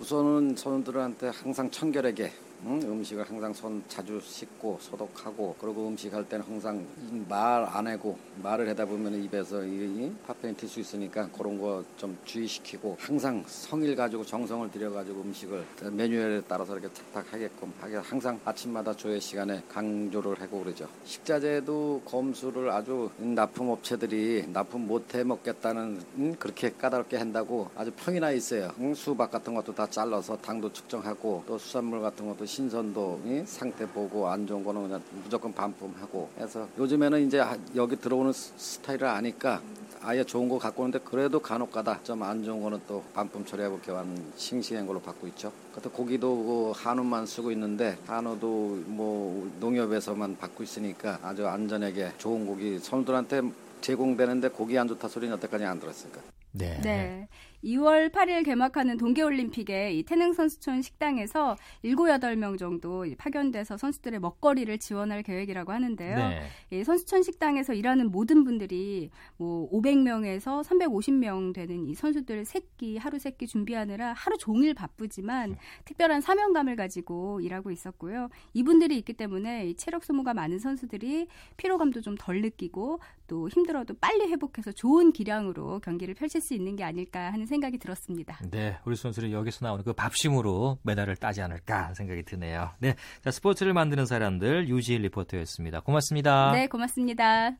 우선은 선수들한테 항상 청결하게 응? 음식을 항상 손 자주 씻고 소독하고 그리고 음식할 때는 항상 말 안 하고 말을 하다 보면 입에서 이 파편이 튈 수 있으니까 그런 거 좀 주의시키고 항상 성일 가지고 정성을 들여 가지고 음식을 메뉴에 따라서 이렇게 착탁하게끔 하게 항상 아침마다 조회 시간에 강조를 하고 그러죠. 식자재도 검수를 아주 납품 업체들이 납품 못해 먹겠다는 응? 그렇게 까다롭게 한다고 아주 평이 나 있어요. 응? 수박 같은 것도 다 잘라서 당도 측정하고 또 수산물 같은 것도 신선도 상태 보고 안 좋은 거는 그냥 무조건 반품하고 해서 요즘에는 이제 여기 들어오는 스타일을 아니까 아예 좋은 거 갖고 오는데 그래도 간혹 가다 좀 안 좋은 거는 또 반품 처리하고 교환 싱싱한 걸로 받고 있죠. 그것도 고기도 그 한우만 쓰고 있는데 한우도 뭐 농협에서만 받고 있으니까 아주 안전하게 좋은 고기 선수들한테 제공되는데 고기 안 좋다 소리는 여태까지 안 들었으니까. 네. 네. 2월 8일 개막하는 동계올림픽에 이 태능 선수촌 식당에서 7, 8명 정도 파견돼서 선수들의 먹거리를 지원할 계획이라고 하는데요. 네. 이 선수촌 식당에서 일하는 모든 분들이 뭐 500명에서 350명 되는 이 선수들 새끼 하루 새끼 준비하느라 하루 종일 바쁘지만 네. 특별한 사명감을 가지고 일하고 있었고요. 이분들이 있기 때문에 체력 소모가 많은 선수들이 피로감도 좀 덜 느끼고 또 힘들어도 빨리 회복해서 좋은 기량으로 경기를 펼칠 수 있는 게 아닐까 하는 생각이 들었습니다. 네, 우리 선수들이 여기서 나오는 그 밥심으로 메달을 따지 않을까 생각이 드네요. 네, 자 스포츠를 만드는 사람들 유지일 리포터였습니다. 고맙습니다. 네, 고맙습니다.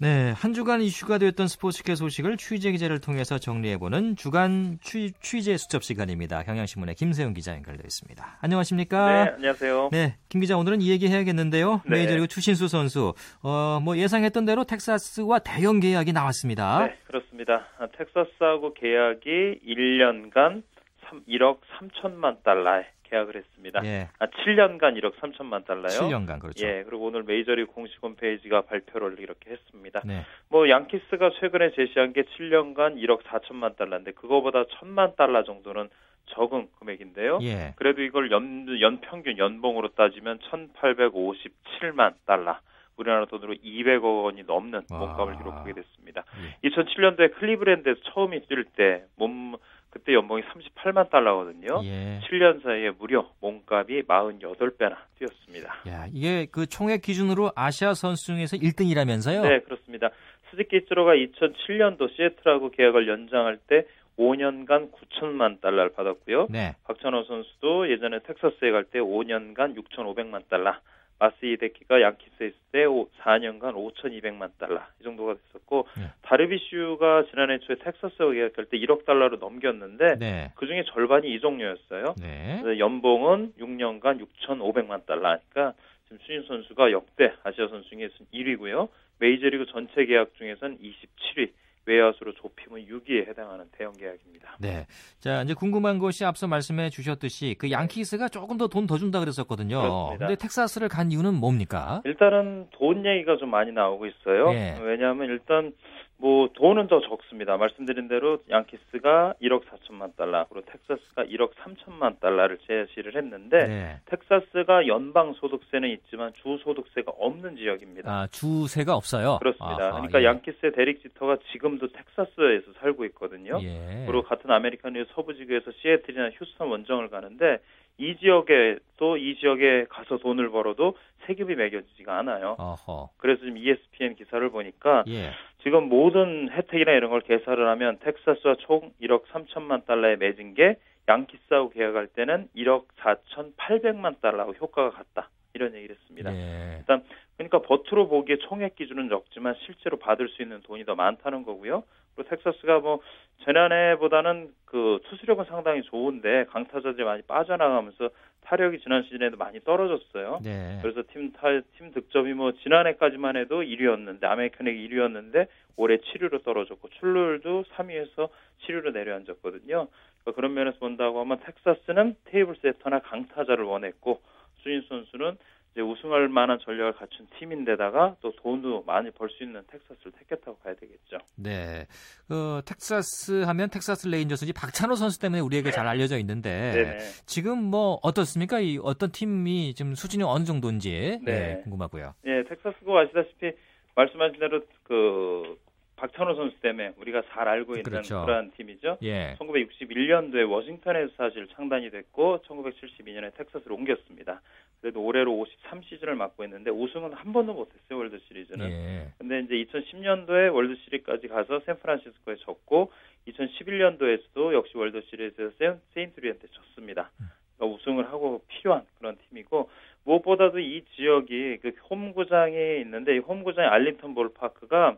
네, 한 주간 이슈가 되었던 스포츠계 소식을 취재 기자를 통해서 정리해보는 주간 취, 취재 수첩 시간입니다. 경향신문의 김세용 기자 연결되어 있습니다. 안녕하십니까? 네, 안녕하세요. 네, 김 기자 오늘은 이 얘기 해야겠는데요. 네. 메이저리그 추신수 선수, 어, 뭐 예상했던 대로 텍사스와 대형 계약이 나왔습니다. 네, 그렇습니다. 텍사스하고 계약이 1년간 3, 1억 3천만 달러에 계약을 했습니다. 예. 아, 7년간 1억 3천만 달러요. 7년간 그렇죠. 예, 그리고 오늘 메이저리그 공식 홈페이지가 발표를 이렇게 했습니다. 네. 뭐 양키스가 최근에 제시한 게 7년간 1억 4천만 달러인데 그거보다 1천만 달러 정도는 적은 금액인데요. 예. 그래도 이걸 연, 연 평균 연봉으로 따지면 1,857만 달러. 우리나라 돈으로 200억 원이 넘는 몸값을 기록하게 됐습니다. 예. 2007년도에 클리브랜드에서 처음 뛸때몸 그때 연봉이 38만 달러거든요. 예. 7년 사이에 무려 몸값이 48배나 뛰었습니다. 야, 이게 그 총액 기준으로 아시아 선수 중에서 1등이라면서요? 네, 그렇습니다. 스즈키 이츠로가 2007년도 시애틀하고 계약을 연장할 때 5년간 9천만 달러를 받았고요. 네. 박찬호 선수도 예전에 텍사스에 갈 때 5년간 6,500만 달러, 마스이데키가 양키스에 있을 때 4년간 5,200만 달러 이 정도가 됐었고 네. 다르비슈가 지난해 초에 텍사스와 계약할 때 1억 달러로 넘겼는데 네. 그중에 절반이 이종료였어요. 네. 연봉은 6년간 6,500만 달러. 그러니까 지금 수인 선수가 역대 아시아 선수 중에 1위고요. 메이저리그 전체 계약 중에선 27위. 외야수로 좁히면 6위에 해당하는 대형 계약입니다. 네. 자, 이제 궁금한 것이 앞서 말씀해 주셨듯이 그 양키스가 조금 더 돈더 준다 그랬었거든요. 그렇습니다. 근데 텍사스를 간 이유는 뭡니까? 일단은 돈 얘기가 좀 많이 나오고 있어요. 예. 왜냐하면 일단 뭐 돈은 더 적습니다. 말씀드린 대로 양키스가 1억 4천만 달러, 그리고 텍사스가 1억 3천만 달러를 제시를 했는데 네. 텍사스가 연방 소득세는 있지만 주 소득세가 없는 지역입니다. 아, 주세가 없어요. 그렇습니다. 아하, 그러니까 예. 양키스의 데릭 지터가 지금도 텍사스에서 살고 있거든요. 예. 그리고 같은 아메리칸 리그 서부 지구에서 시애틀이나 휴스턴 원정을 가는데 이 지역에 또 이 지역에 가서 돈을 벌어도 세금이 매겨지지가 않아요. 어허. 그래서 지금 ESPN 기사를 보니까 예. 지금 모든 혜택이나 이런 걸 계산을 하면 텍사스와 총 1억 3천만 달러에 맺은 게 양키스하고 계약할 때는 1억 4천8백만 달러하고 효과가 같다. 이런 얘기를 했습니다. 네. 일단 그러니까 버트로 보기에 총액 기준은 적지만 실제로 받을 수 있는 돈이 더 많다는 거고요. 그리고 텍사스가 뭐 지난해보다는 그 투수력은 상당히 좋은데 강타자들이 많이 빠져나가면서 타력이 지난 시즌에도 많이 떨어졌어요. 네. 그래서 팀 타, 팀 득점이 뭐 지난해까지만 해도 1위였는데 아메리칸 리그 1위였는데 올해 7위로 떨어졌고 출루율도 3위에서 7위로 내려앉았거든요. 그러니까 그런 면에서 본다고 하면 텍사스는 table setter나 강타자를 원했고 추신수 선수는 이제 우승할 만한 전력을 갖춘 팀인데다가 또 돈도 많이 벌 수 있는 텍사스를 택했다고 봐야 되겠죠. 네. 그 텍사스 하면 텍사스 레인저스지 박찬호 선수 때문에 우리에게 잘 알려져 있는데 네네. 지금 뭐 어떻습니까? 이 어떤 팀이 지금 수준이 어느 정도인지 네. 네, 궁금하고요. 네, 텍사스가 아시다시피 말씀하신 대로 그 박찬호 선수 때문에 우리가 잘 알고 있는 그렇죠. 그러한 팀이죠. 예. 1961년도에 워싱턴에서 사실 창단이 됐고 1972년에 텍사스로 옮겼습니다. 그래도 올해로 53시즌을 맞고 있는데 우승은 한 번도 못했어요 월드 시리즈는. 예. 근데 이제 2010년도에 월드 시리즈까지 가서 샌프란시스코에 졌고 2011년도에서도 역시 월드 시리즈에서 세인트루이한테 졌습니다. 그러니까 우승을 하고 필요한 그런 팀이고 무엇보다도 이 지역이 그 홈구장에 있는데 이 홈구장의 알링턴 볼파크가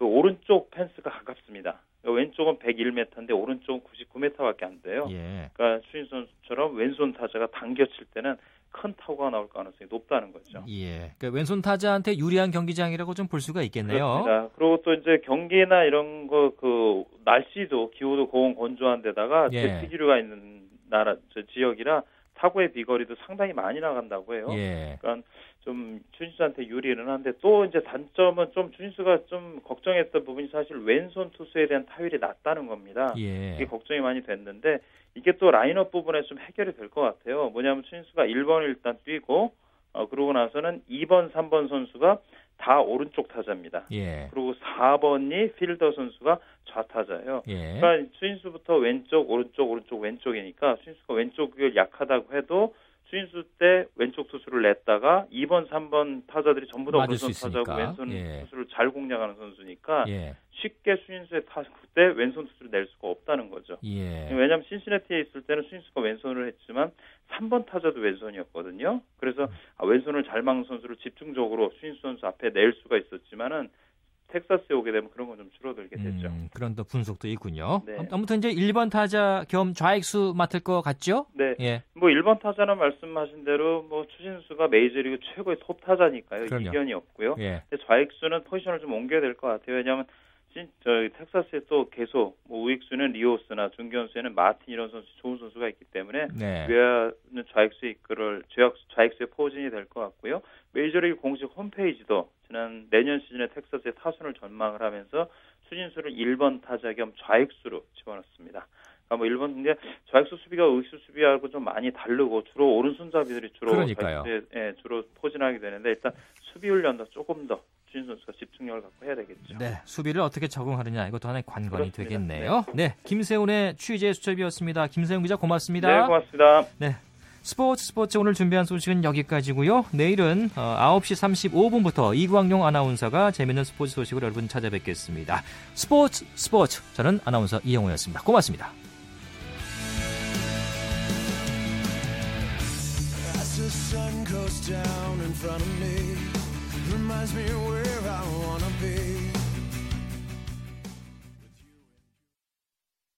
그 오른쪽 펜스가 가깝습니다. 왼쪽은 101m인데 오른쪽은 99m밖에 안 돼요. 예. 그러니까 추인 선수처럼 왼손 타자가 당겨 칠 때는 큰 타구가 나올 가능성이 높다는 거죠. 예. 그러니까 왼손 타자한테 유리한 경기장이라고 좀 볼 수가 있겠네요. 그렇습니다. 그리고 또 이제 경기나 이런 거 그 날씨도 기후도 고온 건조한 데다가 예. 대피기류가 있는 나라 저 지역이라 타구의 비거리도 상당히 많이 나간다고 해요. 예. 그러니까 좀 준수한테 유리는 한데 또 이제 단점은 좀 준수가 좀 걱정했던 부분이 사실 왼손 투수에 대한 타율이 낮다는 겁니다. 예. 이게 걱정이 많이 됐는데 이게 또 라인업 부분에 좀 해결이 될 것 같아요. 뭐냐면 준수가 1번을 일단 뛰고 어 그러고 나서는 2번, 3번 선수가 다 오른쪽 타자입니다. 예. 그리고 4번이 필더 선수가 좌타자예요. 예. 그러니까 수인수부터 왼쪽, 오른쪽, 오른쪽, 왼쪽이니까 수인수가 왼쪽이 약하다고 해도 수인수 때 왼쪽 투수를 냈다가 2번, 3번 타자들이 전부 다 오른손 타자고 왼손 예. 투수를 잘 공략하는 선수니까 예. 쉽게 수인수에 타수 때 왼손 투수를 낼 수가 없다는 거죠. 예. 왜냐하면 신시내티에 있을 때는 수인수가 왼손을 했지만 3번 타자도 왼손이었거든요. 그래서 음. 아, 왼손을 잘 막는 선수를 집중적으로 수인수 선수 앞에 낼 수가 있었지만은 텍사스에 오게 되면 그런 건 좀 줄어들게 되죠. 음, 그런 또 분석도 있군요. 네. 아무튼 이제 1번 타자 겸 좌익수 맡을 것 같죠? 네. 예. 뭐 1번 타자는 말씀하신 대로 뭐 추신수가 메이저리그 최고의 톱 타자니까요. 그럼요. 이견이 없고요. 예. 근데 좌익수는 포지션을 좀 옮겨야 될 것 같아요. 왜냐하면 저희 텍사스에 또 계속 뭐 우익수는 리오스나 중견수에는 마틴 이런 선수 좋은 선수가 있기 때문에 네. 외야는 좌익수에 이끌을 좌익수의 포진이 될 것 같고요. 메이저리그 공식 홈페이지도 지난 내년 시즌에 텍사스의 타순을 전망을 하면서 수진수를 1번 타자 겸 좌익수로 집어넣습니다. 그러니까 뭐 1번 이제 좌익수 수비가 우익수 수비하고 좀 많이 다르고 주로 오른손잡이들이 주로 그러니까요. 예, 주로 포진하게 되는데 일단 수비 훈련도 조금 더 주진 선수가 집중력을 갖고 해야 되겠죠. 네, 수비를 어떻게 적응하느냐 이것도 하나의 관건이 그렇습니다. 되겠네요. 네. 네, 김세훈의 취재 수첩이었습니다. 김세훈 기자 고맙습니다. 네, 고맙습니다. 네. 스포츠 스포츠 오늘 준비한 소식은 여기까지고요. 내일은 9시 어, 35분부터 이광용 아나운서가 재밌는 스포츠 소식을 여러분 찾아뵙겠습니다. 스포츠 스포츠 저는 아나운서 이영호였습니다. 고맙습니다. Reminds me where I wanna be